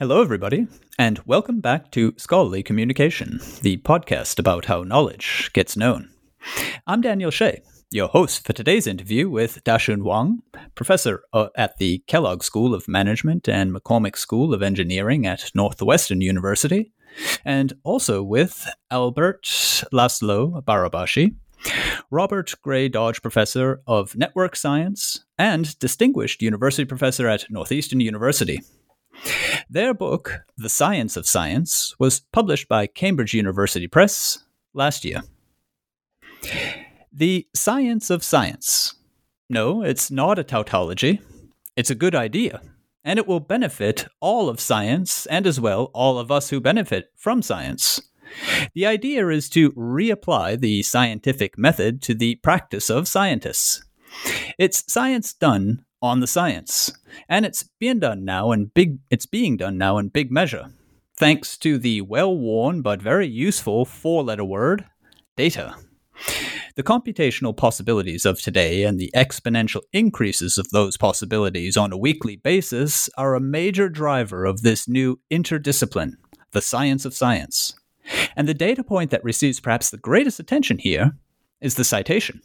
Hello, everybody, and welcome back to Scholarly Communication, the podcast about how knowledge gets known. I'm Daniel Shea, your host for today's interview with Dashun Wang, professor uh, at the Kellogg School of Management and McCormick School of Engineering at Northwestern University, and also with Albert Laszlo Barabási, Robert Gray Dodge Professor of Network Science and Distinguished University Professor at Northeastern University. Their book, The Science of Science, was published by Cambridge University Press last year. The Science of Science. No, it's not a tautology. It's a good idea, and it will benefit all of science and as well all of us who benefit from science. The idea is to reapply the scientific method to the practice of scientists. It's science done on the science. And it's being done now in big it's being done now in big measure. Thanks to the well-worn but very useful four-letter word data. The computational possibilities of today and the exponential increases of those possibilities on a weekly basis are a major driver of this new interdiscipline, the science of science. And the data point that receives perhaps the greatest attention here is the citation.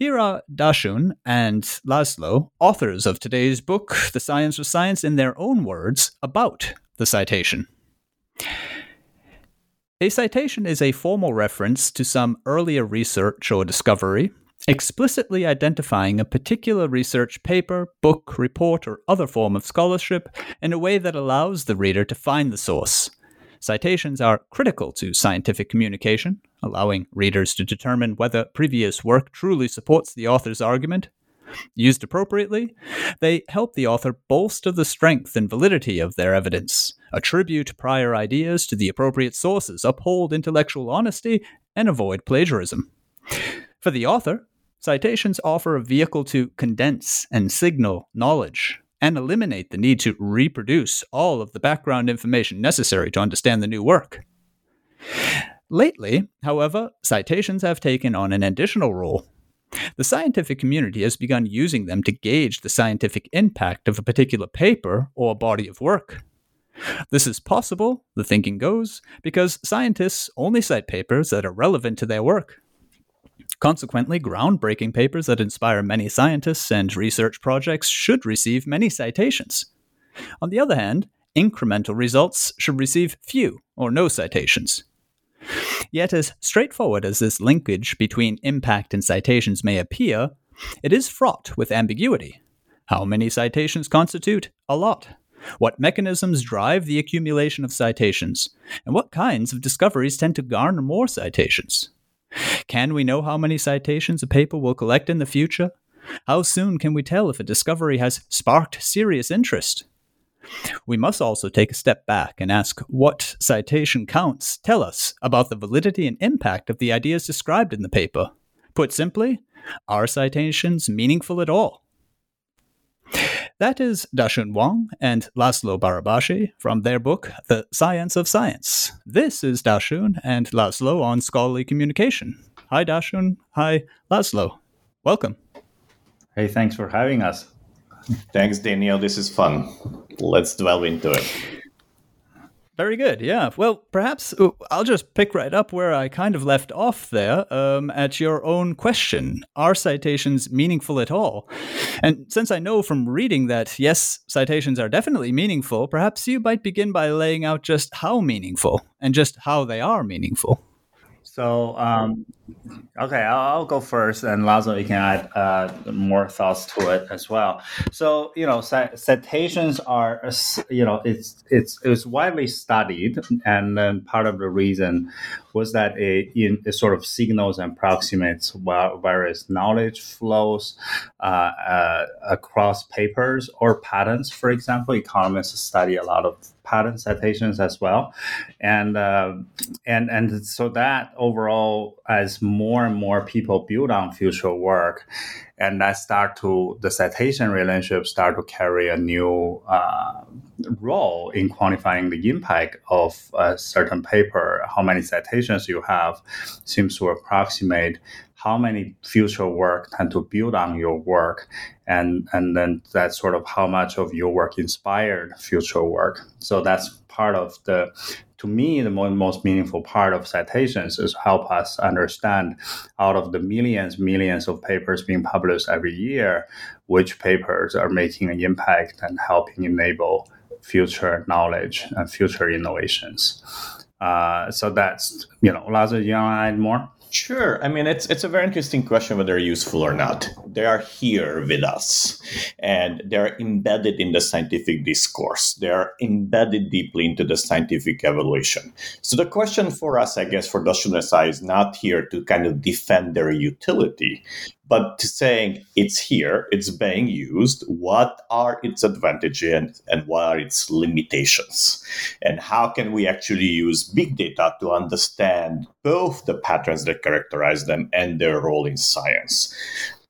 Here are Dashun and Laszlo, authors of today's book, The Science of Science, in their own words about the citation. A citation is a formal reference to some earlier research or discovery, explicitly identifying a particular research paper, book, report, or other form of scholarship in a way that allows the reader to find the source. Citations are critical to scientific communication, allowing readers to determine whether previous work truly supports the author's argument. Used appropriately, they help the author bolster the strength and validity of their evidence, attribute prior ideas to the appropriate sources, uphold intellectual honesty, and avoid plagiarism. For the author, citations offer a vehicle to condense and signal knowledge, and eliminate the need to reproduce all of the background information necessary to understand the new work. Lately, however, citations have taken on an additional role. The scientific community has begun using them to gauge the scientific impact of a particular paper or body of work. This is possible, the thinking goes, because scientists only cite papers that are relevant to their work. Consequently, groundbreaking papers that inspire many scientists and research projects should receive many citations. On the other hand, incremental results should receive few or no citations. Yet, as straightforward as this linkage between impact and citations may appear, it is fraught with ambiguity. How many citations constitute a lot? What mechanisms drive the accumulation of citations? And what kinds of discoveries tend to garner more citations? Can we know how many citations a paper will collect in the future? How soon can we tell if a discovery has sparked serious interest? We must also take a step back and ask what citation counts tell us about the validity and impact of the ideas described in the paper. Put simply, are citations meaningful at all? That is Dashun Wang and Laszlo Barabási from their book, The Science of Science. This is Dashun and Laszlo on scholarly communication. Hi, Dashun. Hi, Laszlo. Welcome. Hey, thanks for having us. Thanks, Daniel. This is fun. Let's delve into it. Very good. Yeah. Well, perhaps uh, I'll just pick right up where I kind of left off there um, at your own question. Are citations meaningful at all? And since I know from reading that, yes, citations are definitely meaningful, perhaps you might begin by laying out just how meaningful and just how they are meaningful. So, um, Okay, I'll, I'll, go first, and Lazo, you can add uh, more thoughts to it as well. So, you know, citations are, you know, it's it's it's widely studied, and then part of the reason was that it, it sort of signals and approximates various knowledge flows uh, uh, across papers or patents. For example, economists study a lot of citations as well, and uh, and and so that overall, as more and more people build on future work, and that start to the citation relationship start to carry a new uh, role in quantifying the impact of a certain paper. How many citations you have seems to approximate how many future work tend to build on your work and and then that's sort of how much of your work inspired future work. So that's part of the to me the most meaningful part of citations is help us understand out of the millions millions of papers being published every year which papers are making an impact and helping enable future knowledge and future innovations. Uh, so that's you know Lazo, you want to add more Sure. I mean, it's it's a very interesting question whether they're useful or not. They are here with us, and they're embedded in the scientific discourse. They are embedded deeply into the scientific evaluation. So the question for us, I guess, for Dash is not here to kind of defend their utility, but saying it's here, it's being used, what are its advantages and what are its limitations? And how can we actually use big data to understand both the patterns that characterize them and their role in science?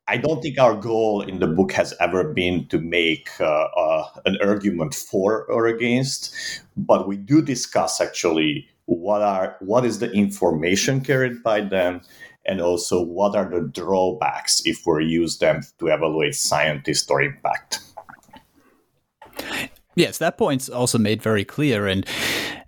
I don't think our goal in the book has ever been to make uh, uh, an argument for or against, but we do discuss actually what are what is the information carried by them and also what are the drawbacks if we use them to evaluate scientist or impact? Yes that point's also made very clear. And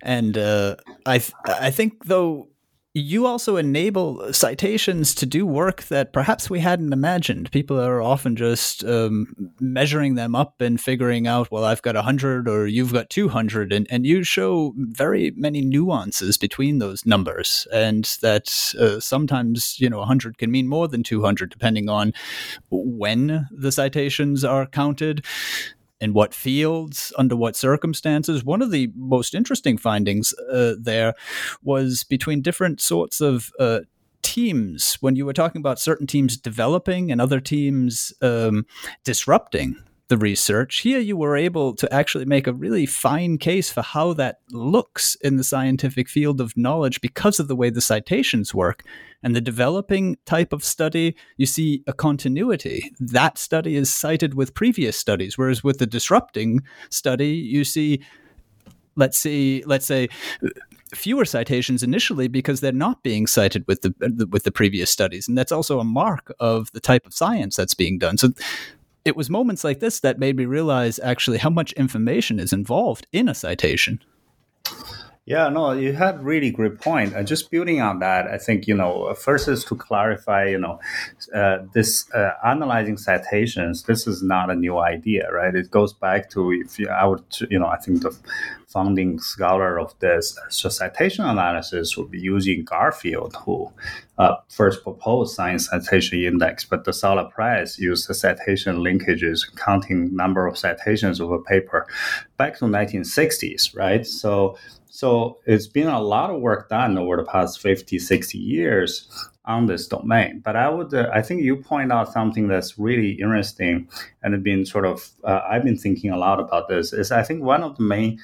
and uh, i th- i think though you also enable citations to do work that perhaps we hadn't imagined. People are often just um, measuring them up and figuring out, well, I've got 100 or you've got 200. And, and you show very many nuances between those numbers. And that uh, sometimes, you know, 100 can mean more than 200, depending on when the citations are counted in what fields, under what circumstances. One of the most interesting findings uh, there was between different sorts of uh, teams when you were talking about certain teams developing and other teams um, disrupting the research. Here, you were able to actually make a really fine case for how that looks in the scientific field of knowledge because of the way the citations work. And the developing type of study, you see a continuity. That study is cited with previous studies, whereas with the disrupting study, you see, let's see, let's say, fewer citations initially because they're not being cited with the with the previous studies, and that's also a mark of the type of science that's being done. So it was moments like this that made me realize actually how much information is involved in a citation. Yeah, no, you had really great point. And just building on that, I think you know, first is to clarify, you know, uh, this uh, analyzing citations. This is not a new idea, right? It goes back to if you, I would, you know, I think the founding scholar of this so citation analysis would be Eugene Garfield, who uh, first proposed science citation index, but the Solla Price used the citation linkages, counting number of citations of a paper back to 1960s, right? So so it's been a lot of work done over the past 50, 60 years on this domain. But I would, uh, I think you point out something that's really interesting and been sort of, uh, I've been thinking a lot about this. Is I think one of the main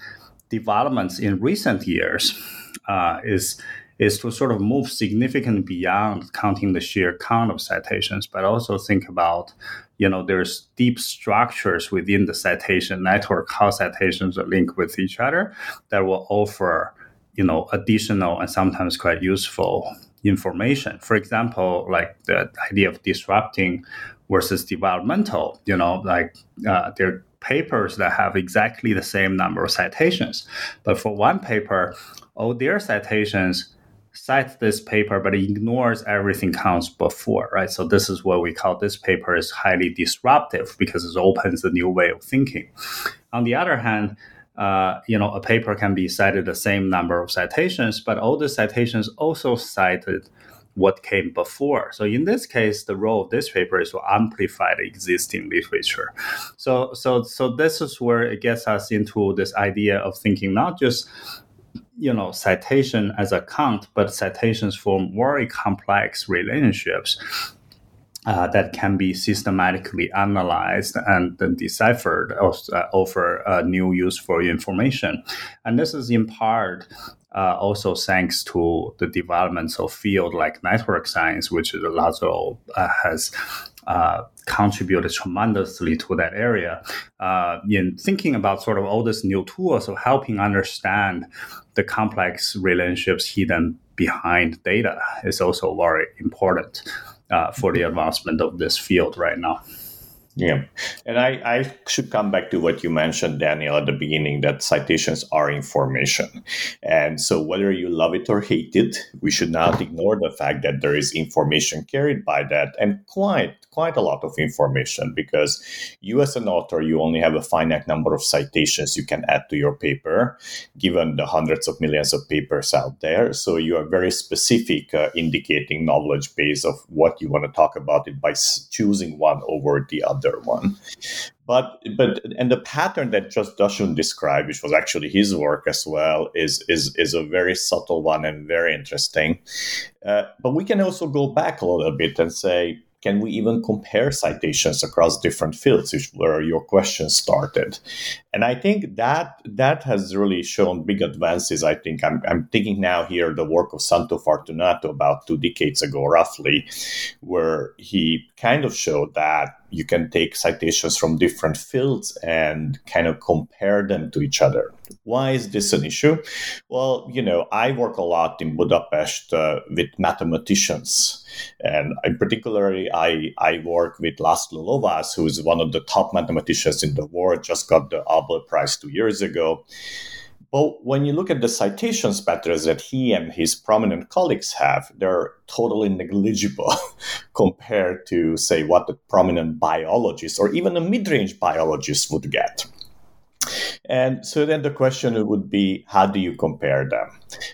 developments in recent years uh, is is to sort of move significantly beyond counting the sheer count of citations, but also think about you know there's deep structures within the citation network how citations are linked with each other that will offer you know additional and sometimes quite useful information. For example like the idea of disrupting versus developmental you know like uh, there are papers that have exactly the same number of citations but for one paper all their citations cites this paper, but ignores everything comes before, right? So this is what we call this paper is highly disruptive because it opens a new way of thinking. On the other hand, uh, you know, a paper can be cited the same number of citations, but all the citations also cited what came before. So in this case, the role of this paper is to amplify the existing literature. So so so this is where it gets us into this idea of thinking not just you know citation as a count, but citations form very complex relationships uh, that can be systematically analyzed and then deciphered or uh, offer uh, new useful information. And this is in part uh, also thanks to the developments of field like network science, which Laszlo uh, has uh, contributed tremendously to that area uh, in thinking about sort of all these new tools of helping understand the complex relationships hidden behind data is also very important uh, for the advancement of this field right now. Yeah. And I, I should come back to what you mentioned, Daniel, at the beginning that citations are information. And so, whether you love it or hate it, we should not ignore the fact that there is information carried by that and quite, quite a lot of information because you, as an author, you only have a finite number of citations you can add to your paper, given the hundreds of millions of papers out there. So, you are very specific, uh, indicating knowledge base of what you want to talk about it by choosing one over the other one. But but and the pattern that just Dashun described, which was actually his work as well, is is is a very subtle one and very interesting. Uh, but we can also go back a little bit and say, can we even compare citations across different fields which where your question started and i think that that has really shown big advances i think i'm, I'm thinking now here the work of santo fortunato about two decades ago roughly where he kind of showed that you can take citations from different fields and kind of compare them to each other. Why is this an issue? Well you know i work a lot in budapest uh, with mathematicians. And in particularly, I, I work with Laszlo Lovász, who is one of the top mathematicians in the world, just got the Abel Prize two years ago. But when you look at the citations patterns that he and his prominent colleagues have, they're totally negligible compared to, say, what the prominent biologist or even a mid range biologist would get. And so then the question would be how do you compare them?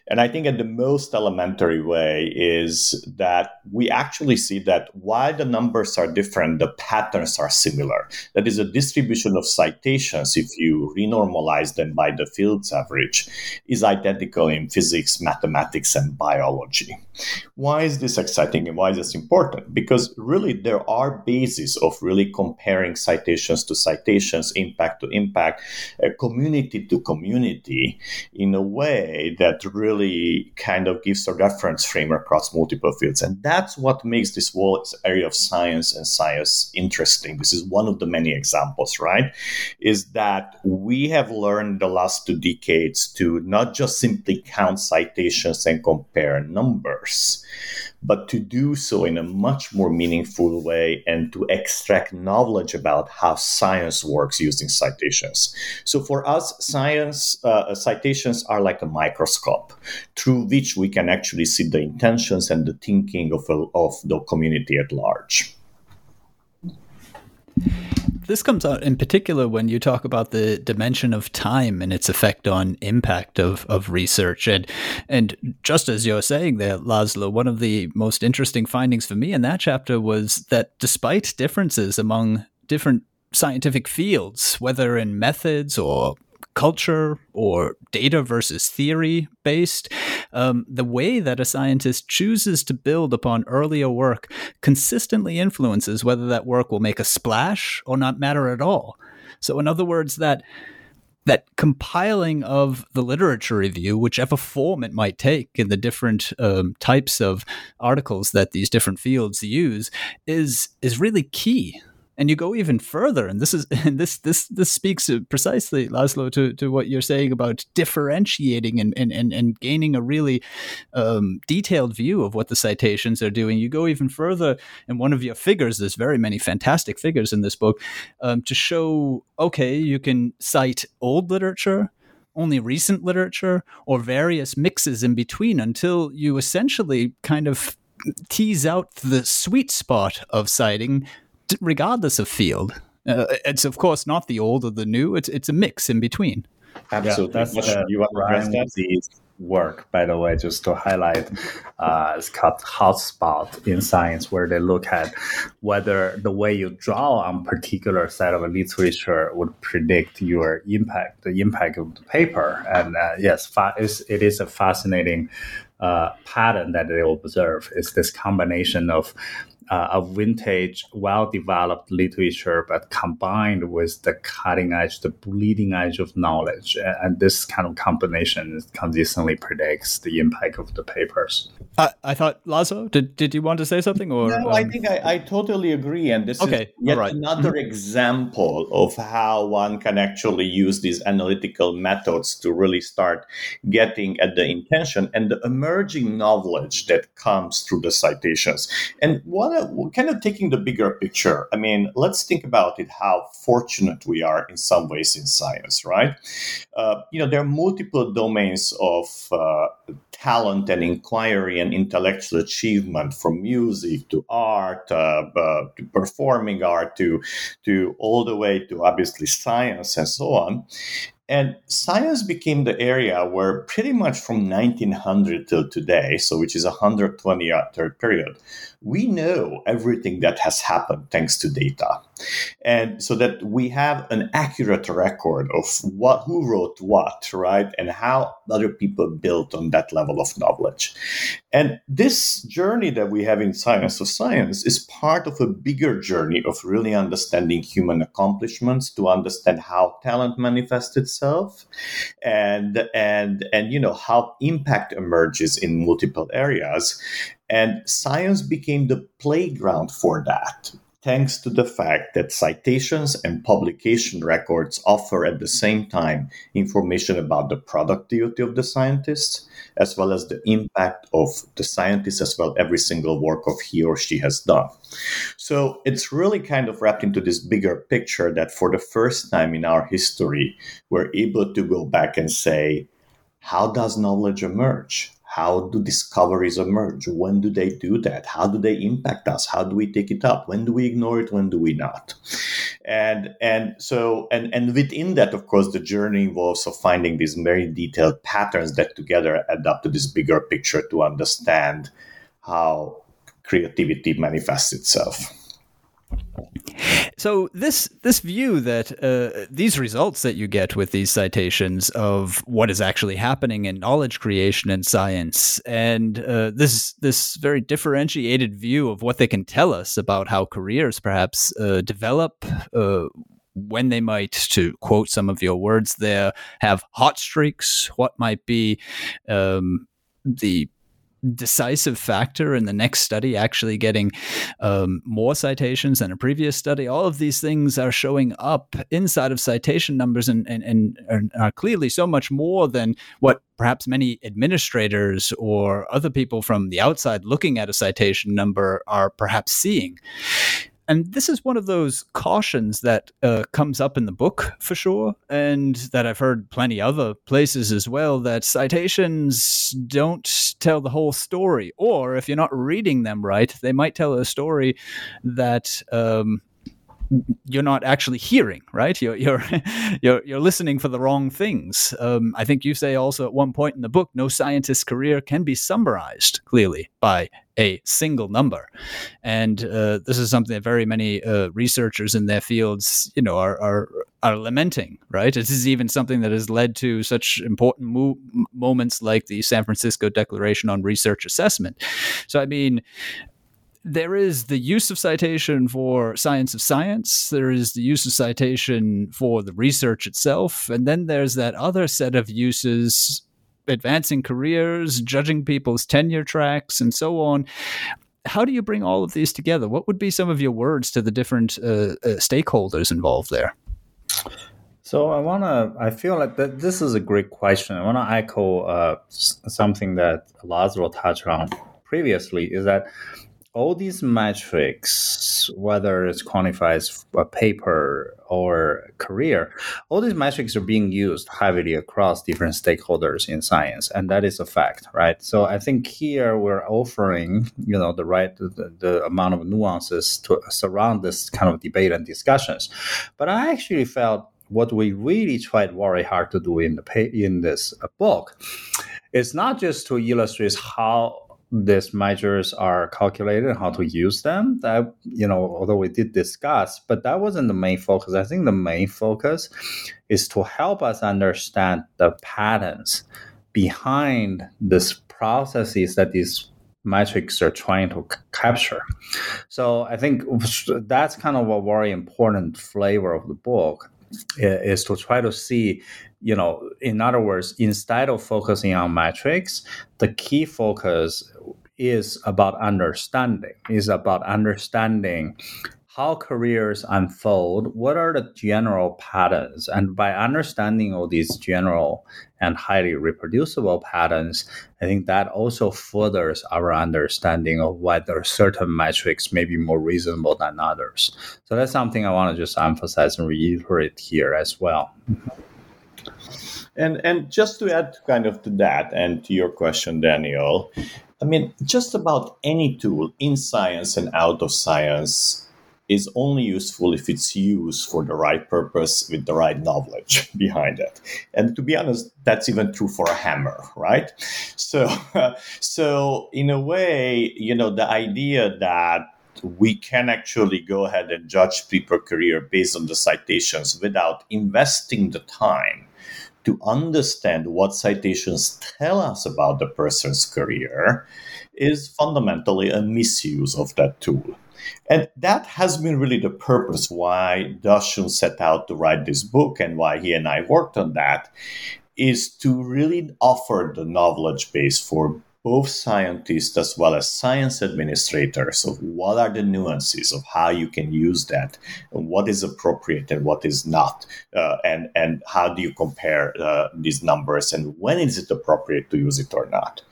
And I think in the most elementary way is that we actually see that while the numbers are different, the patterns are similar. That is a distribution of citations, if you renormalize them by the field's average, is identical in physics, mathematics, and biology. Why is this exciting and why is this important? Because really there are bases of really comparing citations to citations, impact to impact, uh, community to community in a way that really kind of gives a reference frame across multiple fields. And that's what makes this whole area of science and science interesting. This is one of the many examples, right? Is that we have learned the last two decades to not just simply count citations and compare numbers, but to do so in a much more meaningful way and to extract knowledge about how science works using citations. So for us, science uh, citations are like a microscope through which we can actually see the intentions and the thinking of, of the community at large this comes out in particular when you talk about the dimension of time and its effect on impact of, of research. And and just as you're saying there, Laszlo, one of the most interesting findings for me in that chapter was that despite differences among different scientific fields, whether in methods or culture or data versus theory based. Um, the way that a scientist chooses to build upon earlier work consistently influences whether that work will make a splash or not matter at all. So, in other words, that that compiling of the literature review, whichever form it might take in the different um, types of articles that these different fields use, is is really key and you go even further and this is and this this this speaks precisely laszlo to, to what you're saying about differentiating and and, and, and gaining a really um, detailed view of what the citations are doing. You go even further in one of your figures there's very many fantastic figures in this book um, to show okay you can cite old literature only recent literature or various mixes in between until you essentially kind of tease out the sweet spot of citing regardless of field. Uh, it's of course not the old or the new. It's it's a mix in between. Absolutely. Yeah, that's, uh, you want to that? work, by the way, just to highlight. Uh, it's called Hotspot in Science, where they look at whether the way you draw on particular set of literature would predict your impact, the impact of the paper. And uh, yes, fa- it is a fascinating uh, pattern that they observe. Is this combination of uh, a vintage, well developed literature, but combined with the cutting edge, the bleeding edge of knowledge. And this kind of combination consistently predicts the impact of the papers. I, I thought, Lazo, did, did you want to say something? Or No, um... I think I, I totally agree. And this okay. is yet right. another mm-hmm. example of how one can actually use these analytical methods to really start getting at the intention and the emerging knowledge that comes through the citations. And one kind of taking the bigger picture, I mean, let's think about it how fortunate we are in some ways in science, right? Uh, you know, there are multiple domains of uh, talent and inquiry and intellectual achievement from music to art uh, uh, to performing art to to all the way to obviously science and so on and science became the area where pretty much from 1900 till today, so which is a 120 year period, we know everything that has happened thanks to data. And so that we have an accurate record of what who wrote what, right? And how other people built on that level of knowledge. And this journey that we have in science of science is part of a bigger journey of really understanding human accomplishments to understand how talent manifests itself and and and you know how impact emerges in multiple areas and science became the playground for that, thanks to the fact that citations and publication records offer at the same time information about the productivity of the scientists, as well as the impact of the scientist, as well every single work of he or she has done. So it's really kind of wrapped into this bigger picture that for the first time in our history, we're able to go back and say, how does knowledge emerge? How do discoveries emerge? When do they do that? How do they impact us? How do we take it up? When do we ignore it? When do we not? And and so and and within that, of course, the journey involves of finding these very detailed patterns that together add up to this bigger picture to understand how creativity manifests itself. So this this view that uh, these results that you get with these citations of what is actually happening in knowledge creation in science, and uh, this this very differentiated view of what they can tell us about how careers perhaps uh, develop. Uh, when they might, to quote some of your words there, have hot streaks, what might be um, the decisive factor in the next study actually getting um, more citations than a previous study. All of these things are showing up inside of citation numbers and, and, and are clearly so much more than what perhaps many administrators or other people from the outside looking at a citation number are perhaps seeing and this is one of those cautions that uh, comes up in the book for sure, and that I've heard plenty other places as well. That citations don't tell the whole story, or if you're not reading them right, they might tell a story that um, you're not actually hearing, right? You're you're you're, you're listening for the wrong things. Um, I think you say also at one point in the book, no scientist's career can be summarized clearly by a single number, and uh, this is something that very many uh, researchers in their fields, you know, are, are are lamenting. Right? This is even something that has led to such important mo- moments like the San Francisco Declaration on Research Assessment. So, I mean there is the use of citation for science of science. There is the use of citation for the research itself. And then there's that other set of uses advancing careers, judging people's tenure tracks, and so on. How do you bring all of these together? What would be some of your words to the different uh, uh, stakeholders involved there? So I want to. I feel like that this is a great question. I want to echo uh, something that Lazaro touched on previously. Is that all these metrics, whether it's quantifies a paper or career, all these metrics are being used heavily across different stakeholders in science, and that is a fact, right? So I think here we're offering, you know, the right the, the amount of nuances to surround this kind of debate and discussions. But I actually felt what we really tried very hard to do in the in this book it's not just to illustrate how these measures are calculated and how to use them that you know although we did discuss but that wasn't the main focus. I think the main focus is to help us understand the patterns behind these processes that these metrics are trying to c- capture. So i think that's kind of a very important flavor of the book Uh, is to try to see you know in other words instead of focusing on metrics the key focus is about understanding is about understanding how careers unfold, what are the general patterns? And by understanding all these general and highly reproducible patterns, I think that also furthers our understanding of whether certain metrics may be more reasonable than others. So that's something I want to just emphasize and reiterate here as well. And and just to add kind of to that and to your question, Daniel, I mean, just about any tool in science and out of science is only useful if it's used for the right purpose with the right knowledge behind it. And to be honest, that's even true for a hammer, right? So, so in a way, you know, the idea that we can actually go ahead and judge people career based on the citations without investing the time to understand what citations tell us about the person's career is fundamentally a misuse of that tool. And that has been really the purpose why Dashun set out to write this book and why he and I worked on that is to really offer the knowledge base for both scientists as well as science administrators of what are the nuances of how you can use that and what is appropriate and what is not uh, and and how do you compare uh, these numbers and when is it appropriate to use it or not?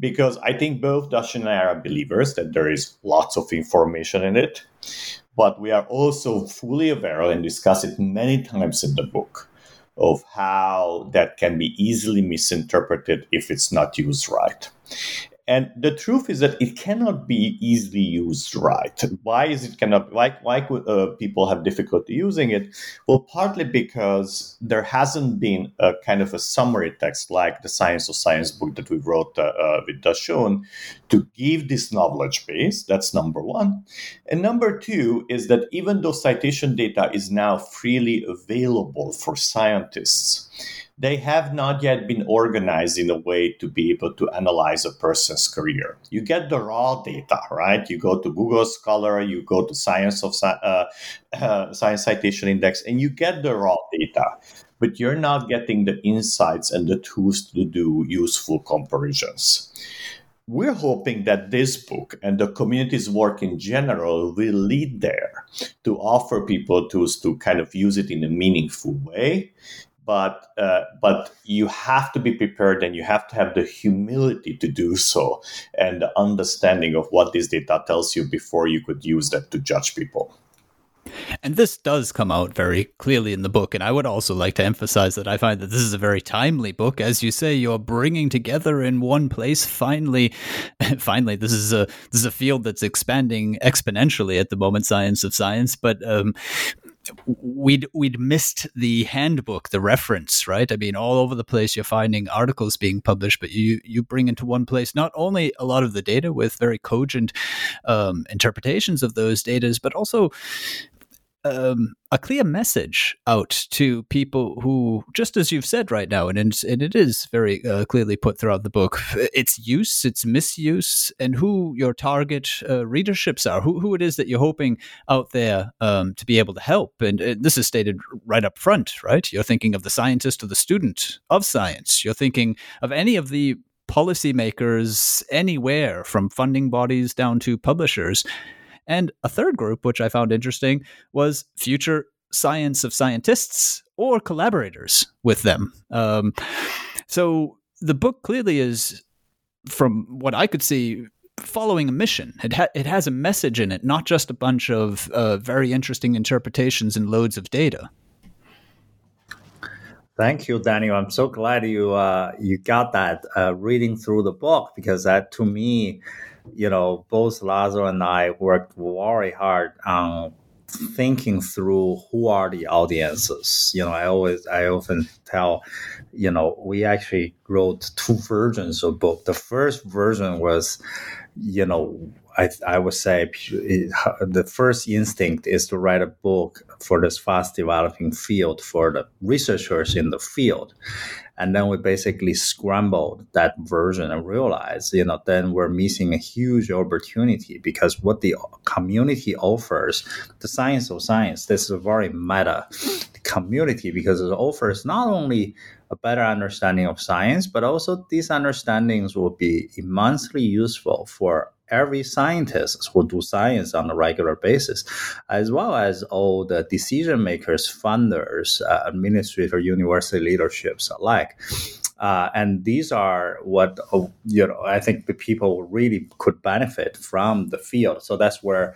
Because i think both Dash and i are believers that there is lots of information in it but we are also fully aware and discuss it many times in the book of how that can be easily misinterpreted if it's not used right. And the truth is that it cannot be easily used right. Why is it cannot? Why why could uh, people have difficulty using it? Well, partly because there hasn't been a kind of a summary text like the Science of Science book that we wrote uh, uh, with Dashun to give this knowledge base. That's number one. And number two is that even though citation data is now freely available for scientists they have not yet been organized in a way to be able to analyze a person's career. You get the raw data, right? You go to Google Scholar, you go to Science of uh, uh, Science Citation Index, and you get the raw data, but you're not getting the insights and the tools to do useful comparisons. We're hoping that this book and the community's work in general will lead there to offer people tools to kind of use it in a meaningful way but uh, but you have to be prepared and you have to have the humility to do so and the understanding of what this data tells you before you could use that to judge people and this does come out very clearly in the book. And I would also like to emphasize that I find that this is a very timely book. As you say, you're bringing together in one place. Finally, finally, this is a this is a field that's expanding exponentially at the moment, science of science. But um, we'd we'd missed the handbook, the reference, right? I mean, all over the place you're finding articles being published, but you you bring into one place not only a lot of the data with very cogent um, interpretations of those data, but also um, a clear message out to people who, just as you've said right now, and, and it is very uh, clearly put throughout the book, its use, its misuse, and who your target uh, readerships are, who, who it is that you're hoping out there um, to be able to help. And, and this is stated right up front, right? You're thinking of the scientist or the student of science. You're thinking of any of the policymakers anywhere from funding bodies down to publishers and a third group, which I found interesting, was future science of scientists or collaborators with them. Um, so the book clearly is, from what I could see, following a mission. It, ha- it has a message in it, not just a bunch of uh, very interesting interpretations and loads of data. Thank you, Daniel. I'm so glad you uh, you got that uh, reading through the book because that to me you know, both Lazo and I worked very hard on thinking through who are the audiences. You know, I always, I often tell, you know, we actually wrote two versions of book. The first version was, you know, I, I would say the first instinct is to write a book for this fast developing field for the researchers in the field. And then we basically scrambled that version and realized, you know, then we're missing a huge opportunity because what the community offers, the science of science, this is a very meta community because it offers not only a better understanding of science, but also these understandings will be immensely useful for every scientist who do science on a regular basis, as well as all the decision makers, funders, uh, administrator, university leaderships alike. Uh, and these are what uh, you know. I think the people really could benefit from the field. So that's where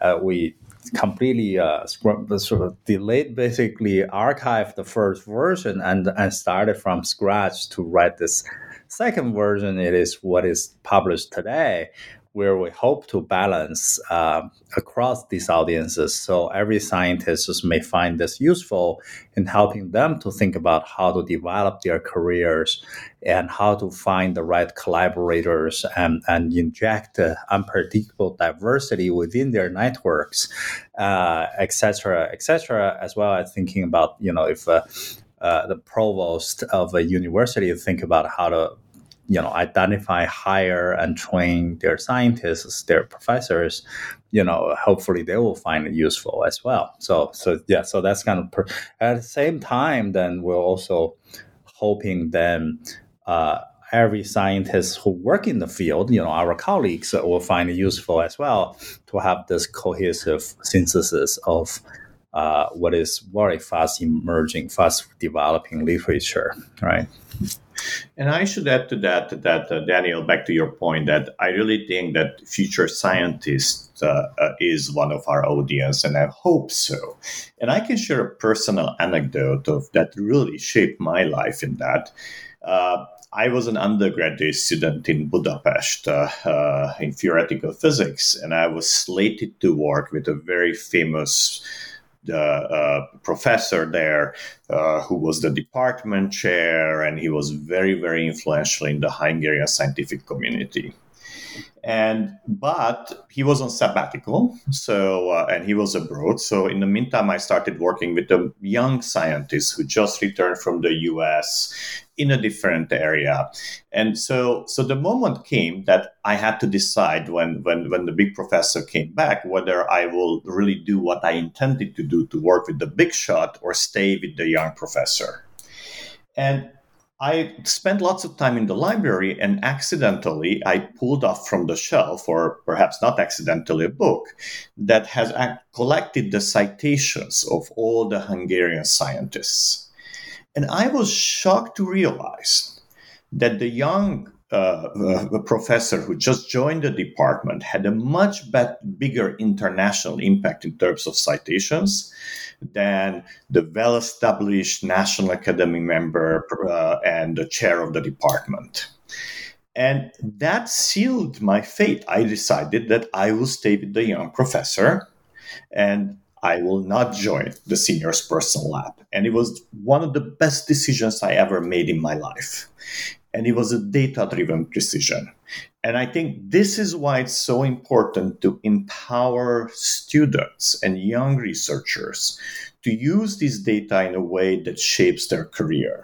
uh, we completely uh, sort of delayed, basically archived the first version and and started from scratch to write this second version. It is what is published today, where we hope to balance uh, across these audiences. So every scientist may find this useful in helping them to think about how to develop their careers and how to find the right collaborators and, and inject uh, unpredictable diversity within their networks, uh, etc., et as well as thinking about, you know, if uh, uh, the provost of a university think about how to you know identify hire and train their scientists their professors you know hopefully they will find it useful as well. So so yeah so that's kind of per- at the same time then we're also hoping then uh, every scientist who work in the field, you know, our colleagues will find it useful as well to have this cohesive synthesis of uh, what is very fast emerging, fast developing literature, right? And I should add to that that uh, Daniel, back to your point, that I really think that future scientists uh, uh, is one of our audience, and I hope so. And I can share a personal anecdote of that really shaped my life. In that, uh, I was an undergraduate student in Budapest uh, in theoretical physics, and I was slated to work with a very famous uh, professor there uh, who was the department chair, and he was very, very influential in the Hungarian scientific community. And but he was on sabbatical, so uh, and he was abroad. So in the meantime, I started working with a young scientist who just returned from the U.S in a different area and so so the moment came that i had to decide when when when the big professor came back whether i will really do what i intended to do to work with the big shot or stay with the young professor and I spent lots of time in the library and accidentally I pulled off from the shelf, or perhaps not accidentally, a book that has uh, collected the citations of all the Hungarian scientists. And I was shocked to realize that the young uh, professor who just joined the department had a much bet- bigger international impact in terms of citations than the well established National Academy member uh, and the chair of the department. And that sealed my fate. I decided that I will stay with the young professor and I will not join the seniors personal lab. And it was one of the best decisions I ever made in my life. And it was a data driven decision. And I think this is why it's so important to empower students and young researchers to use this data in a way that shapes their career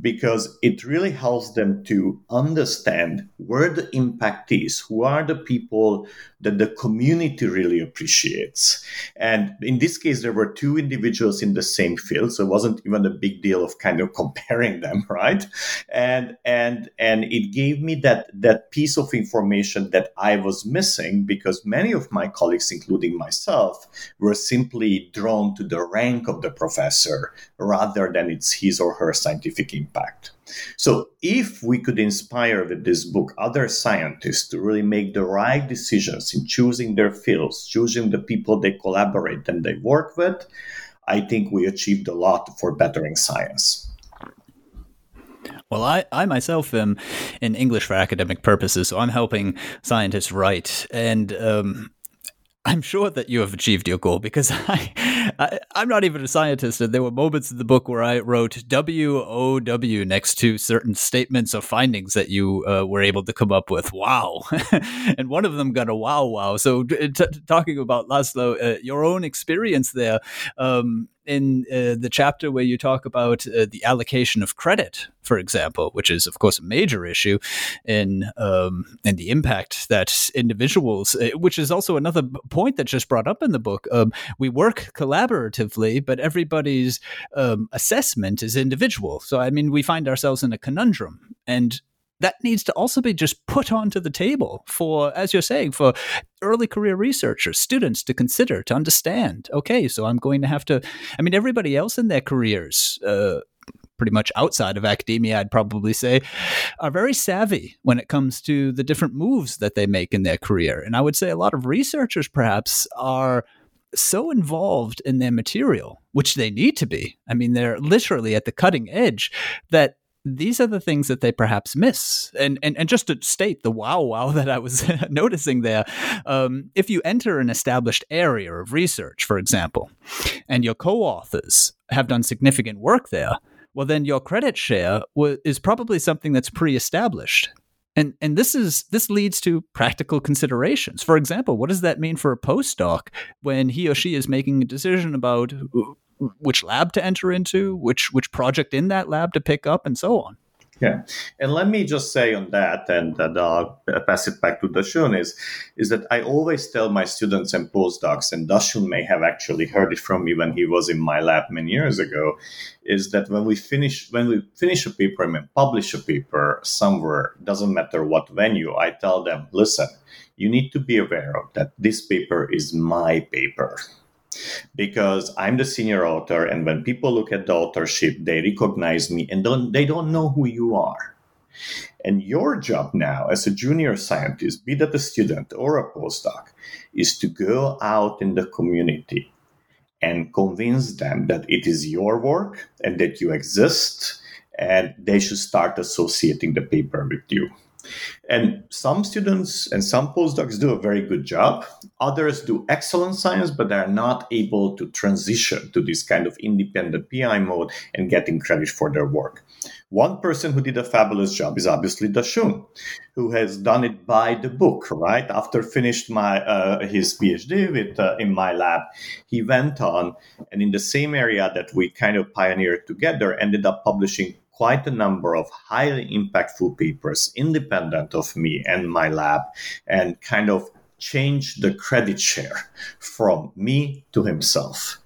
because it really helps them to understand where the impact is, who are the people that the community really appreciates. And in this case, there were two individuals in the same field, so it wasn't even a big deal of kind of comparing them, right? And and and it gave me that that piece of information that I was missing because many of my colleagues, including myself, were simply drawn to the rank of the professor rather than it's his or her scientific impact. So, if we could inspire with this book other scientists to really make the right decisions in choosing their fields, choosing the people they collaborate and they work with, I think we achieved a lot for bettering science. Well, I, I myself am in English for academic purposes, so I'm helping scientists write. And um, I'm sure that you have achieved your goal because I, I am not even a scientist, and there were moments in the book where I wrote W O W next to certain statements or findings that you uh, were able to come up with. Wow, and one of them got a wow wow. So t- talking about Laszlo, uh, your own experience there. Um, in uh, the chapter where you talk about uh, the allocation of credit, for example, which is of course a major issue in um, in the impact that individuals, uh, which is also another point that's just brought up in the book. Um, we work collaboratively, but everybody's um, assessment is individual. So I mean, we find ourselves in a conundrum, and that needs to also be just put onto the table for, as you're saying, for early career researchers, students to consider, to understand. Okay, so I'm going to have to. I mean, everybody else in their careers. Uh, pretty much outside of academia, I'd probably say, are very savvy when it comes to the different moves that they make in their career. And I would say a lot of researchers perhaps are so involved in their material, which they need to be. I mean, they're literally at the cutting edge that these are the things that they perhaps miss. And and, and just to state the wow wow that I was noticing there, um, if you enter an established area of research, for example, and your co-authors have done significant work there, well, then your credit share w- is probably something that's pre-established. And and this is this leads to practical considerations. For example, what does that mean for a postdoc when he or she is making a decision about which lab to enter into, which which project in that lab to pick up, and so on. Yeah, and let me just say on that, and uh, I'll pass it back to Dashun, is, is that I always tell my students and postdocs, and Dashun may have actually heard it from me when he was in my lab many years ago, is that when we finish when we finish a paper I mean publish a paper somewhere, doesn't matter what venue, I tell them, listen, you need to be aware of that this paper is my paper because I'm the senior author, and when people look at the authorship, they recognize me and don't, they don't know who you are. And your job now as a junior scientist, be that a student or a postdoc, is to go out in the community and convince them that it is your work and that you exist and they should start associating the paper with you. And some students and some postdocs do a very good job. Others do excellent science, but they're not able to transition to this kind of independent PI mode and getting credit for their work. One person who did a fabulous job is obviously Dashun, who has done it by the book. Right after finished my uh, his PhD with uh, in my lab, he went on and in the same area that we kind of pioneered together, ended up publishing quite a number of highly impactful papers independent of me and my lab and kind of change the credit share from me to himself.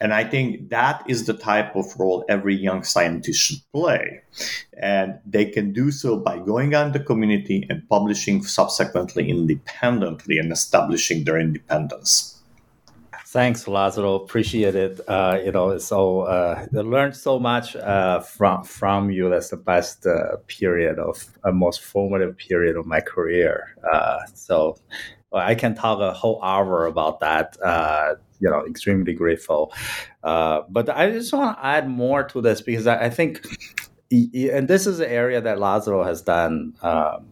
And I think that is the type of role every young scientist should play. And they can do so by going out the community and publishing subsequently independently and establishing their independence. Thanks, Laszlo. Appreciate it. Uh, you know, so uh, I learned so much uh, from from you. That's the best uh, period of a most formative period of my career. Uh, so well, I can talk a whole hour about that. Uh, you know, extremely grateful. but I just want to add more to this because I, I think, and this is an area that Laszlo has done. Um,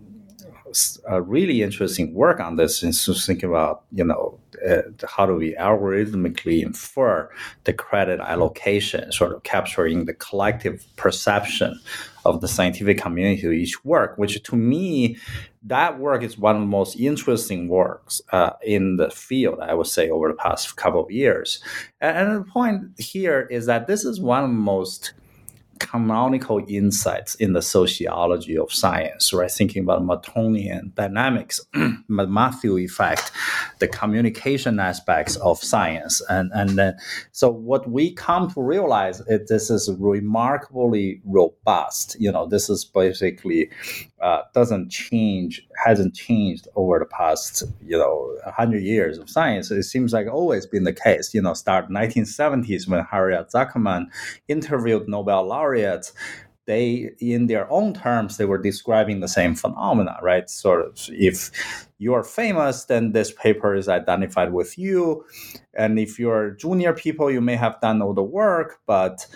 really interesting work on this and so thinking about you know uh, how do we algorithmically infer the credit allocation sort of capturing the collective perception of the scientific community to each work which to me that work is one of the most interesting works uh, in the field i would say over the past couple of years. And, and the point here is that this is one of the most canonical insights in the sociology of science, right? Thinking about Mertonian dynamics, Matthew effect, the communication aspects of science. And, and then, so what we come to realize is this is remarkably robust. You know, this is basically uh, doesn't change, hasn't changed over the past, you know, 100 years of science. It seems like always been the case. You know, start 1970s when Harriet Zuckerman interviewed Nobel laureates. They, in their own terms, they were describing the same phenomena, right? Sort of, if you are famous, then this paper is identified with you, and if you're junior people, you may have done all the work, but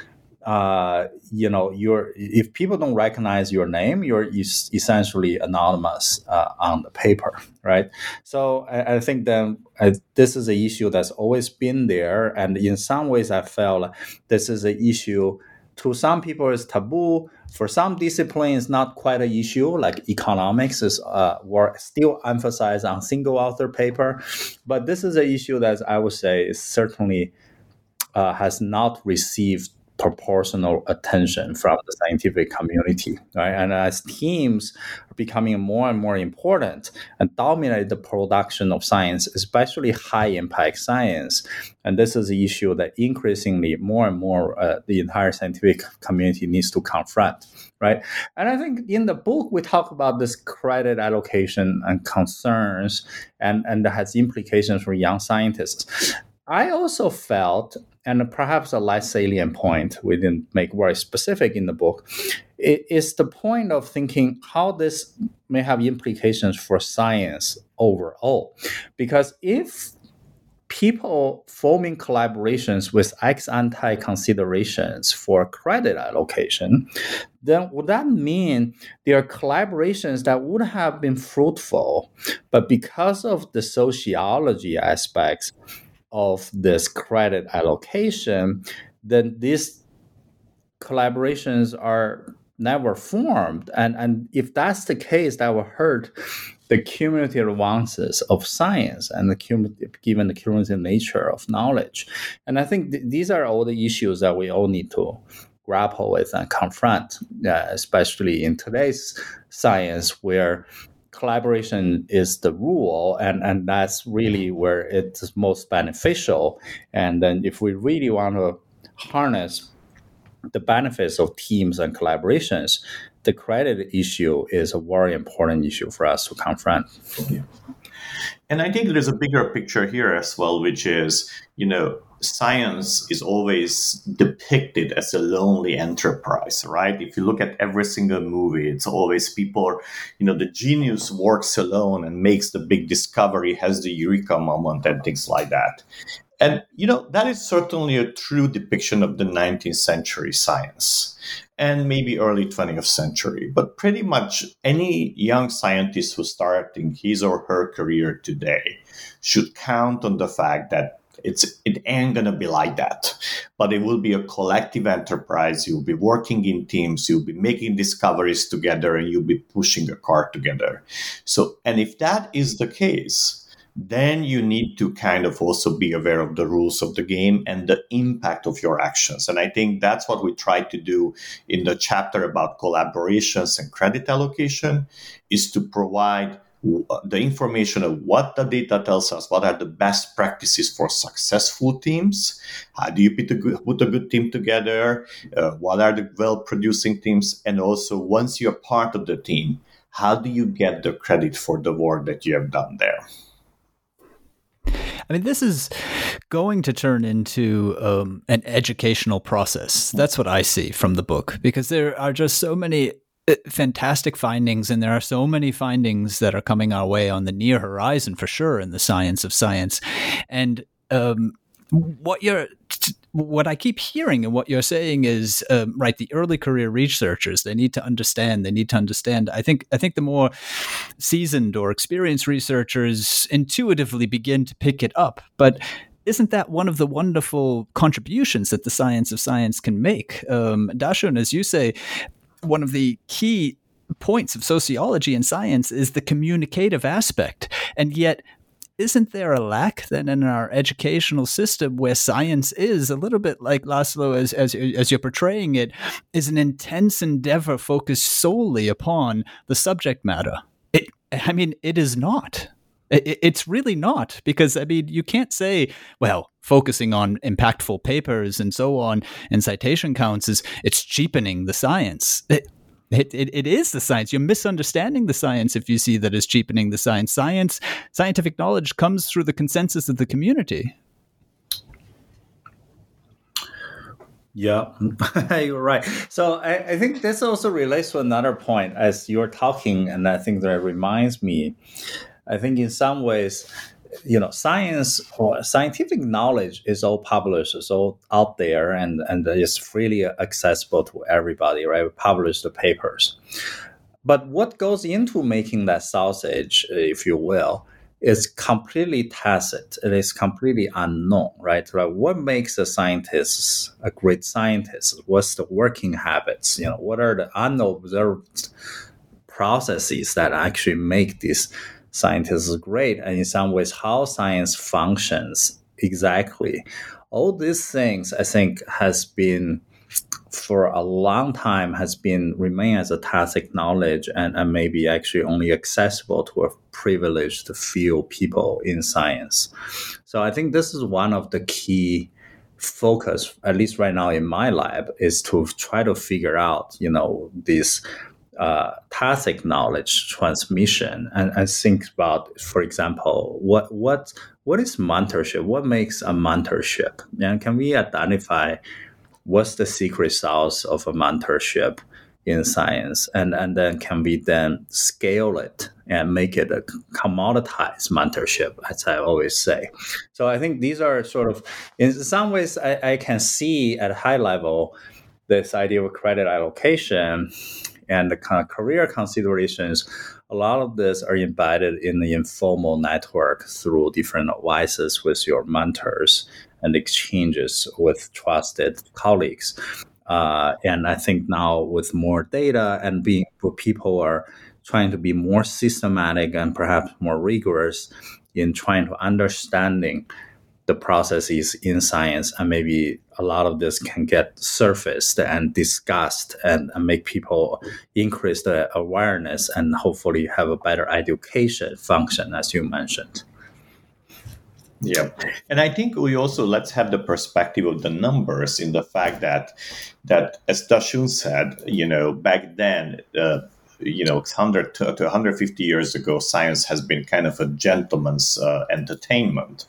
uh, you know, you're if people don't recognize your name, you're essentially anonymous uh, on the paper, right? So I, I think then I, this is an issue that's always been there, and in some ways, I felt this is an issue to some people is taboo. For some disciplines, not quite an issue. Like economics is uh, were still emphasized on single author paper, but this is an issue that I would say is certainly uh, has not received proportional attention from the scientific community, right? And as teams are becoming more and more important and dominate the production of science, especially high impact science, and this is an issue that increasingly more and more uh, the entire scientific community needs to confront, right? And I think in the book we talk about this credit allocation and concerns, and and that has implications for young scientists. I also felt and perhaps a less salient point we didn't make very specific in the book is the point of thinking how this may have implications for science overall. Because if people forming collaborations with ex ante considerations for credit allocation, then would that mean there are collaborations that would have been fruitful, but because of the sociology aspects, of this credit allocation, then these collaborations are never formed. And, and if that's the case, that will hurt the cumulative advances of science and the cumulative, given the cumulative nature of knowledge. And I think th- these are all the issues that we all need to grapple with and confront, uh, especially in today's science where collaboration is the rule and, and that's really where it's most beneficial and then if we really want to harness the benefits of teams and collaborations the credit issue is a very important issue for us to confront yeah. and i think there's a bigger picture here as well which is you know science is always depicted as a lonely enterprise, right? If you look at every single movie, it's always people, you know, the genius works alone and makes the big discovery, has the eureka moment, and things like that. And, you know, that is certainly a true depiction of the 19th century science and maybe early 20th century. But pretty much any young scientist who's starting his or her career today should count on the fact that it's it ain't gonna be like that, but it will be a collective enterprise. You'll be working in teams. You'll be making discoveries together, and you'll be pushing a car together. So, and if that is the case, then you need to kind of also be aware of the rules of the game and the impact of your actions. And I think that's what we try to do in the chapter about collaborations and credit allocation is to provide the information of what the data tells us, what are the best practices for successful teams, how do you put a good, put a good team together, uh, what are the well producing teams, and also once you're part of the team, how do you get the credit for the work that you have done there? I mean, this is going to turn into um, an educational process. That's what I see from the book because there are just so many fantastic findings, and there are so many findings that are coming our way on the near horizon for sure in the science of science. And um, what you're what I keep hearing and what you're saying is um, right. The early career researchers they need to understand. They need to understand. I think I think the more seasoned or experienced researchers intuitively begin to pick it up, but isn't that one of the wonderful contributions that the science of science can make? Um, Dashun, as you say, one of the key points of sociology and science is the communicative aspect. And yet, isn't there a lack then in our educational system where science is a little bit like Laszlo, as, as, as you're portraying it, is an intense endeavor focused solely upon the subject matter? It, I mean, it is not. It's really not because I mean you can't say well focusing on impactful papers and so on and citation counts is it's cheapening the science. It, it, it, it is the science. You're misunderstanding the science if you see that as cheapening the science. Science, scientific knowledge comes through the consensus of the community. Yeah, you're right. So I, I, think this also relates to another point as you're talking, and I think that reminds me I think in some ways, you know, science or scientific knowledge is all published, it's all out there, and and it's freely accessible to everybody, right? We publish the papers, but what goes into making that sausage, if you will, is completely tacit. It is completely unknown, right? Right. What makes a scientist a great scientist? What's the working habits? You know, what are the unobserved processes that actually make these scientists is great? And in some ways, how science functions exactly. All these things, I think, has been for a long time has been remain as a tacit knowledge and, and maybe actually only accessible to a privileged few people in science. So I think this is one of the key focus, at least right now in my lab, is to try to figure out, you know, this uh, tacit knowledge transmission and, and think about, for example, what what what is mentorship? What makes a mentorship? And can we identify what's the secret sauce of a mentorship in science and and then can we then scale it and make it a commoditized mentorship as i always say so i think these are sort of in some ways i, I can see at a high level this idea of credit allocation and the kind of career considerations a lot of this are embedded in the informal network through different advices with your mentors and exchanges with trusted colleagues. Uh, and I think now with more data and being people are trying to be more systematic and perhaps more rigorous in trying to understanding the processes in science and maybe a lot of this can get surfaced and discussed and, and make people increase the awareness and hopefully have a better education function as you mentioned yeah. And I think we also let's have the perspective of the numbers in the fact that that as Dashun said, you know, back then uh, you know 100 to, 150 years ago science has been kind of a gentleman's uh, entertainment.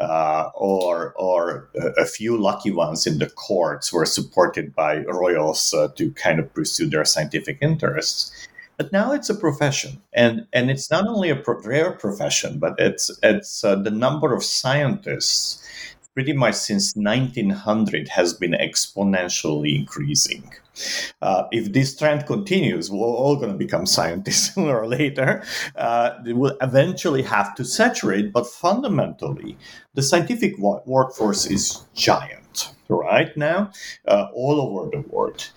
Uh, or or a few lucky ones in the courts were supported by royals uh, to kind of pursue their scientific interests. But now it's a profession, and and it's not only a rare profession, but it's it's uh, the number of scientists pretty much since 1900 has been exponentially increasing. Uh, if this trend continues, we're all going to become scientists sooner or later. Uh, it will eventually have to saturate, but fundamentally, the scientific workforce is giant right now, uh, all over the world.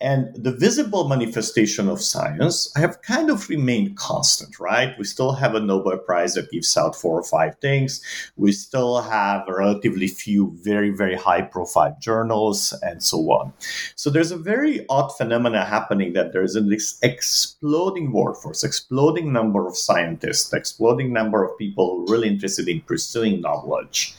And the visible manifestation of science have kind of remained constant, right? We still have a Nobel Prize that gives out four or five things. We still have relatively few very, very high profile journals and so on. So there's a very odd phenomena happening that there's an exploding workforce, exploding number of scientists, exploding number of people really interested in pursuing knowledge.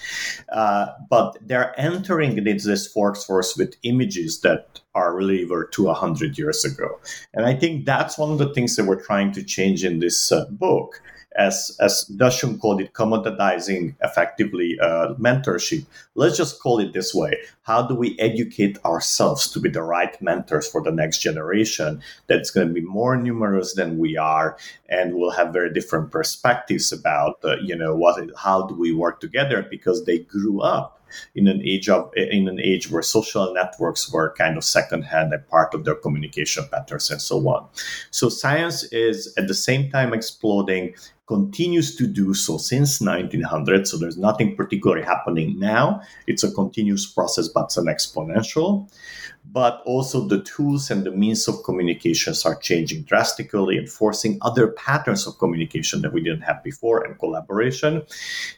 Uh, but they're entering into this workforce with images that really were to 100 years ago. And I think that's one of the things that we're trying to change in this uh, book. As, as Dashun called it, commoditizing effectively uh, mentorship. Let's just call it this way. How do we educate ourselves to be the right mentors for the next generation that's going to be more numerous than we are and will have very different perspectives about, uh, you know, what, how do we work together because they grew up in an age of in an age where social networks were kind of secondhand and part of their communication patterns and so on. So science is at the same time exploding continues to do so since 1900 so there's nothing particularly happening now it's a continuous process but it's an exponential but also the tools and the means of communications are changing drastically and forcing other patterns of communication that we didn't have before and collaboration.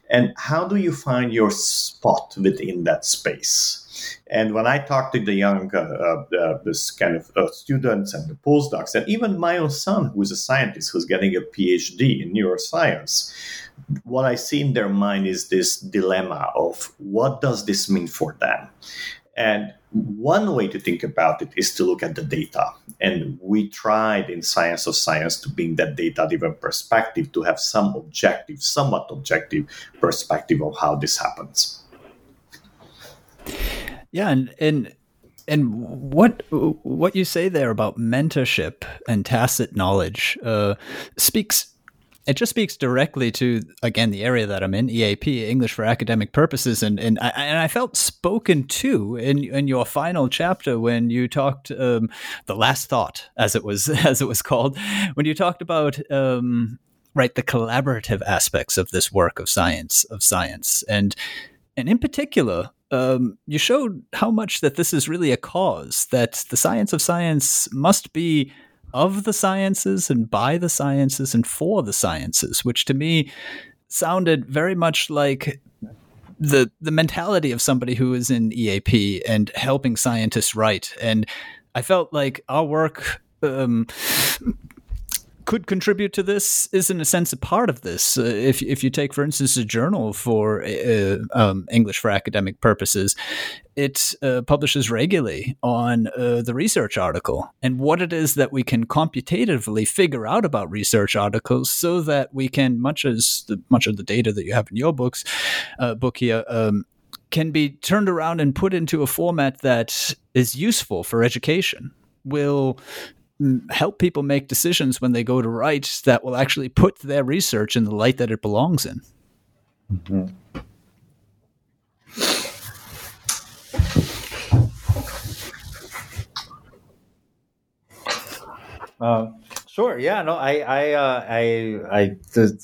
And how do you find your spot within that space? And when I talk to the young, uh, uh, this kind of uh, students and the postdocs, and even my own son, who is a scientist who's getting a PhD in neuroscience, what I see in their mind is this dilemma of what does this mean for them? And one way to think about it is to look at the data. And we tried in Science of Science to bring that data driven perspective to have some objective, somewhat objective perspective of how this happens. Yeah, and and and what what you say there about mentorship and tacit knowledge uh, speaks it just speaks directly to again the area that I'm in, EAP, English for Academic Purposes, and and I, and I felt spoken to in in your final chapter when you talked um, the last thought, as it was as it was called, when you talked about. Um, right the collaborative aspects of this work of science of science and and in particular um, you showed how much that this is really a cause that the science of science must be of the sciences and by the sciences and for the sciences, which to me sounded very much like the the mentality of somebody who is in EAP and helping scientists write. And I felt like our work um, could contribute to this is in a sense a part of this. Uh, if if you take, for instance, a journal for uh, um, English for academic purposes, it uh, publishes regularly on uh, the research article and what it is that we can computatively figure out about research articles, so that we can much as the, much of the data that you have in your books uh, book here. Um, can be turned around and put into a format that is useful for education will help people make decisions when they go to write that will actually put their research in the light that it belongs in. Mm-hmm. Uh, sure. Yeah. No. I. I. Uh, I. I.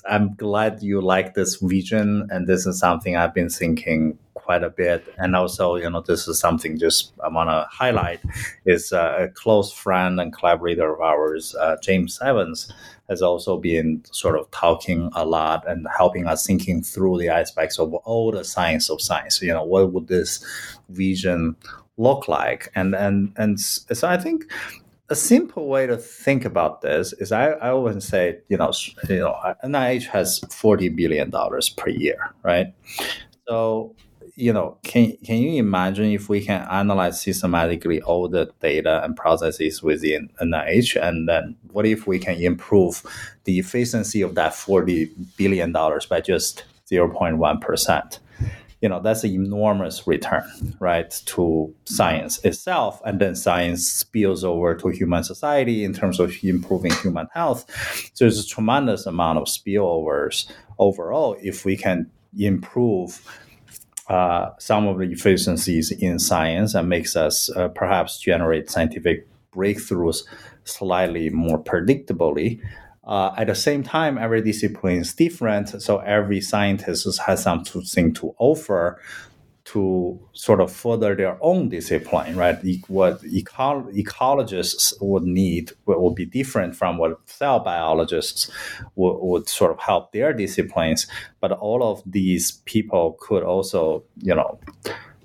I'm glad you like this vision, and this is something I've been thinking quite a bit. And also, you know, this is something just I want to highlight is uh, a close friend and collaborator of ours, uh, James Evans, has also been sort of talking a lot and helping us thinking through the aspects of all the science of science. You know, what would this vision look like? And and and so I think a simple way to think about this is I, I always say, you know, you know, NIH has forty billion dollars per year, right? So you know, can can you imagine if we can analyze systematically all the data and processes within NIH, and then what if we can improve the efficiency of that forty billion dollars by just zero point one percent? You know, that's an enormous return, right, to science itself, and then science spills over to human society in terms of improving human health. So there's a tremendous amount of spillovers overall if we can improve uh, some of the efficiencies in science and makes us uh, perhaps generate scientific breakthroughs slightly more predictably. Uh, at the same time, every discipline is different, so every scientist has something to offer to sort of further their own discipline, right? What eco- ecologists would need would be different from what cell biologists would, would sort of help their disciplines. But all of these people could also, you know,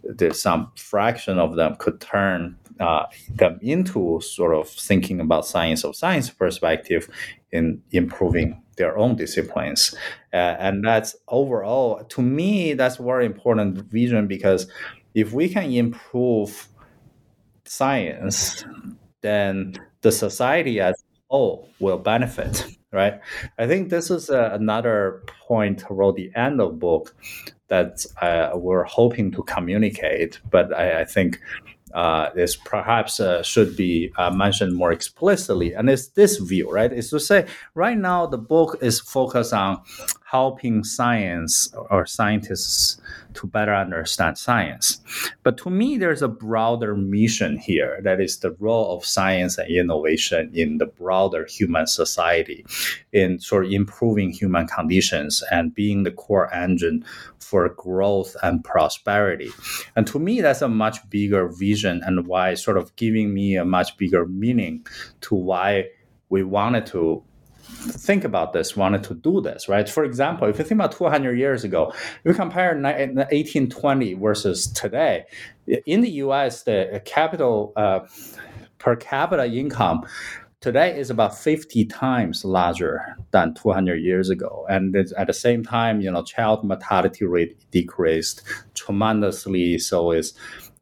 there's some fraction of them could turn uh, them into sort of thinking about science of science perspective in improving their own disciplines. Uh, and that's overall, to me, that's very important vision because if we can improve science, then the society as a whole will benefit, right? I think this is uh, another point toward the end of book that uh, we're hoping to communicate, but I, I think uh, is perhaps uh, should be uh, mentioned more explicitly. And it's this view, right? Is to say, right now the book is focused on helping science or scientists to better understand science. But to me, there's a broader mission here that is the role of science and innovation in the broader human society, in sort of improving human conditions and being the core engine for growth and prosperity. And to me, that's a much bigger vision and why sort of giving me a much bigger meaning to why we wanted to think about this, wanted to do this, right? For example, if you think about 200 years ago, you compare 1820 versus today, in the US, the capital uh, per capita income today is about 50 times larger than 200 years ago and at the same time you know child mortality rate decreased tremendously so is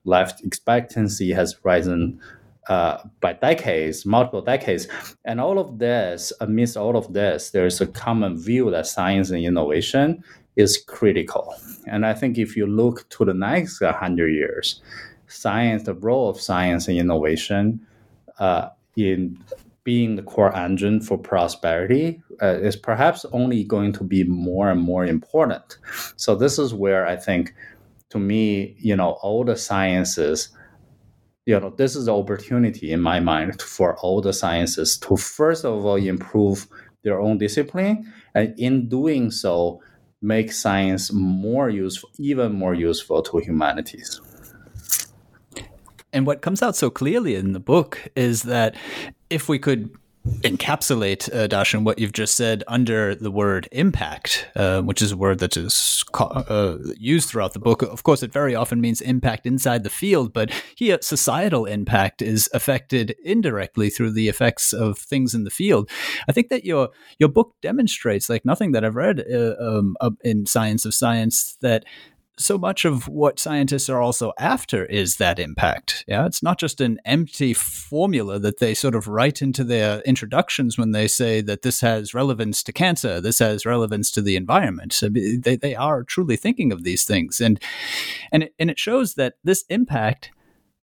life expectancy has risen uh, by decades, multiple decades. And all of this, amidst all of this, there's a common view that science and innovation is critical. And I think if you look to the next 100 years, science, the role of science and innovation uh, in being the core engine for prosperity uh, is perhaps only going to be more and more important. So this is where I think, to me, you know, all the sciences, you know, this is the opportunity in my mind for all the sciences to first of all improve their own discipline, and in doing so, make science more useful, even more useful to humanities. And what comes out so clearly in the book is that if we could encapsulate uh, Dashun what you've just said under the word impact, uh, which is a word that is uh, used throughout the book. Of course, it very often means impact inside the field, but here societal impact is affected indirectly through the effects of things in the field. I think that your your book demonstrates, like nothing that I've read uh, um, in Science of Science, that so much of what scientists are also after is that impact. Yeah, it's not just an empty formula that they sort of write into their introductions when they say that this has relevance to cancer, this has relevance to the environment. They, they are truly thinking of these things, and and it, and it shows that this impact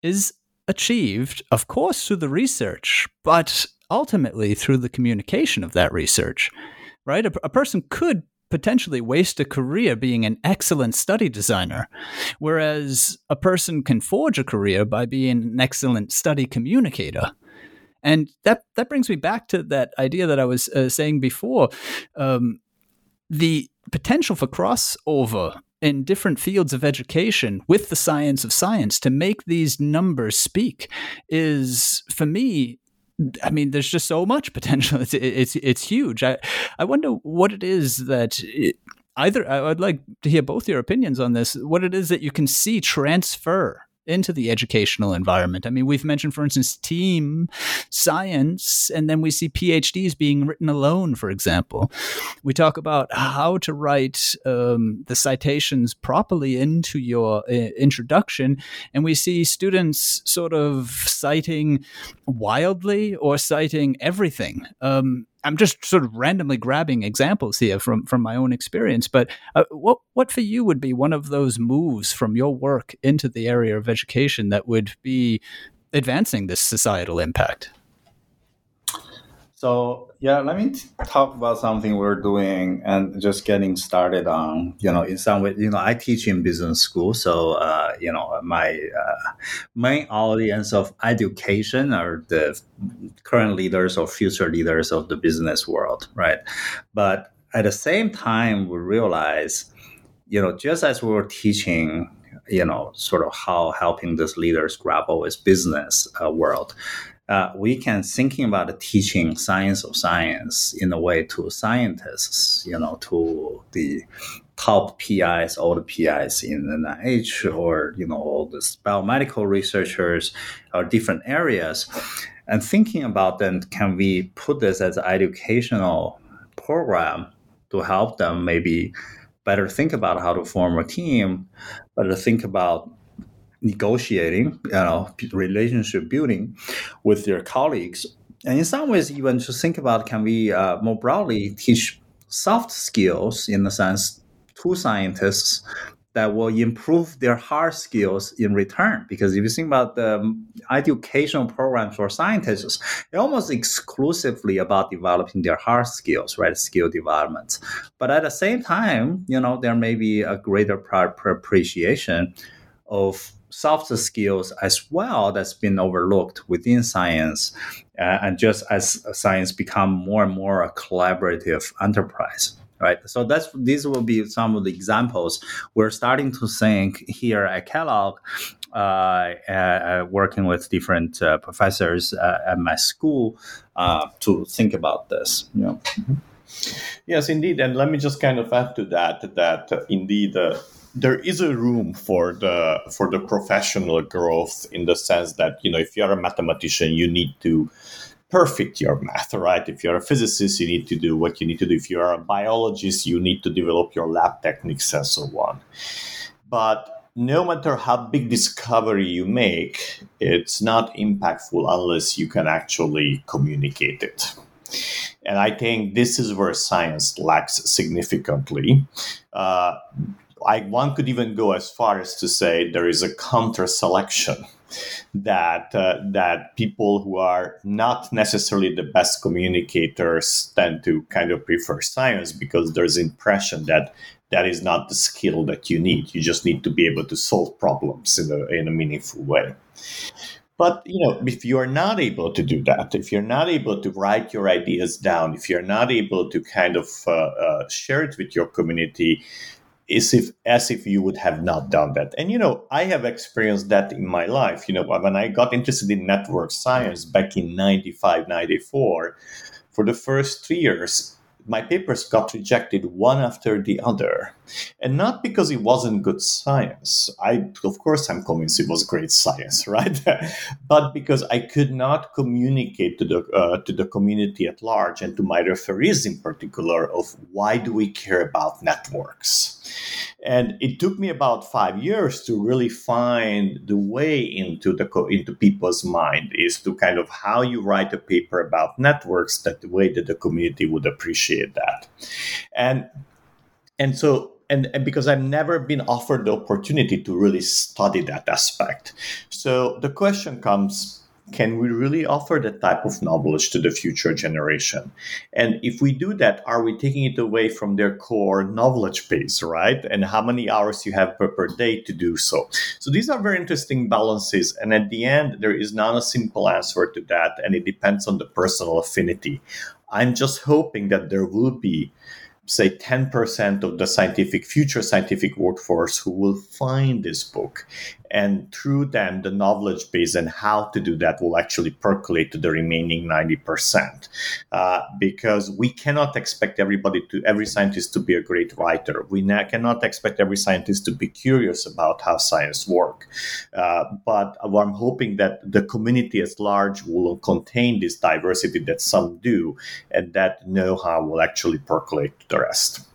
is achieved, of course, through the research, but ultimately through the communication of that research. Right, a, a person could potentially waste a career being an excellent study designer, whereas a person can forge a career by being an excellent study communicator. And that that brings me back to that idea that I was uh, saying before, um, the potential for crossover in different fields of education with the science of science to make these numbers speak is for me I mean, there's just so much potential. It's it's it's huge. I I wonder what it is that. It, either I'd like to hear both your opinions on this. What it is that you can see transfer into the educational environment. I mean, we've mentioned, for instance, team science, and then we see PhDs being written alone, for example. We talk about how to write um, the citations properly into your uh, introduction, and we see students sort of citing wildly or citing everything. Um, I'm just sort of randomly grabbing examples here from from my own experience. But uh, what what for you would be one of those moves from your work into the area of education that would be advancing this societal impact? So yeah, let me t- talk about something we're doing and just getting started on. You know, in some way, you know, I teach in business school, so uh, you know, my uh, main audience of education are the current leaders or future leaders of the business world, right? But at the same time, we realize, you know, just as we were teaching you know sort of how helping these leaders grapple with business uh, world uh, we can thinking about teaching science of science in a way to scientists, you know, to the top PIs, all the PIs in NIH or, you know, all the biomedical researchers or different areas. And thinking about then, can we put this as an educational program to help them maybe better think about how to form a team, better think about negotiating, you know, relationship building with their colleagues. And in some ways, even to think about can we uh, more broadly teach soft skills in the sense to scientists that will improve their hard skills in return. Because if you think about the educational programs for scientists, they're almost exclusively about developing their hard skills, right? Skill development. But at the same time, you know, there may be a greater appreciation of soft skills as well that's been overlooked within science uh, and just as science become more and more a collaborative enterprise right? So that's these will be some of the examples. We're starting to think here at kellogg uh, uh, working with different uh, professors uh, at my school uh, to think about this you know? yes indeed. And let me just kind of add to that that indeed there is a room for the for the professional growth in the sense that you know if you're a mathematician you need to perfect. Your math right? If you're a physicist you need to do what you need to do. If you're a biologist you need to develop your lab techniques and so on. But no matter how big discovery you make it's not impactful unless you can actually communicate it. And I think this is where science lacks significantly. Uh, I, one could even go as far as to say there is a counter selection that uh, that people who are not necessarily the best communicators tend to kind of prefer science because there's impression that that is not the skill that you need. You just need to be able to solve problems in a in a meaningful way. But you know, if you are not able to do that, if you're not able to write your ideas down, if you're not able to kind of uh, uh, share it with your community, is if as if you would have not done that. And you know, I have experienced that in my life. You know, when I got interested in network science back in 95, 94, for the first three years, my papers got rejected one after the other. And not because it wasn't good science. I, of course, I'm convinced it was great science, right? but because I could not communicate to the uh, to the community at large and to my referees in particular of why do we care about networks. And it took me about five years to really find the way into the into people's mind is to kind of how you write a paper about networks that the way that the community would appreciate that, and and so and, and, because I've never been offered the opportunity to really study that aspect. So the question comes can we really offer that type of knowledge to the future generation? And if we do that, are we taking it away from their core knowledge base, right? And how many hours you have per, per day to do so? So these are very interesting balances. And at the end, there is not a simple answer to that. And it depends on the personal affinity. I'm just hoping that there will be say 10% of the scientific future scientific workforce who will find this book and through them the knowledge base and how to do that will actually percolate to the remaining 90% uh, because we cannot expect everybody to every scientist to be a great writer. We cannot expect every scientist to be curious about how science work. Uh, but i'm hoping that the community at large will contain this diversity that some do and that know-how will actually percolate to the rest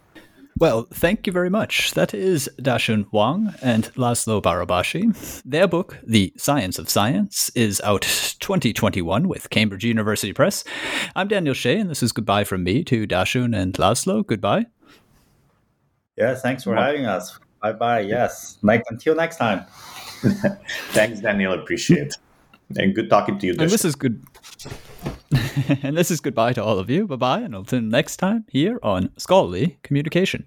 well, thank you very much. That is Dashun Wang and Laszlo Barabási. Their book, The Science of Science, is out 2021 with Cambridge University Press. I'm Daniel Shea, and this is goodbye from me to Dashun and Laszlo. Goodbye. Yeah, thanks for having us. Bye bye. Yes. Like, until next time. thanks, Daniel. Appreciate it. And good talking to you. And this is good. and this is goodbye to all of you. Bye bye, and until next time here on Scholarly Communication.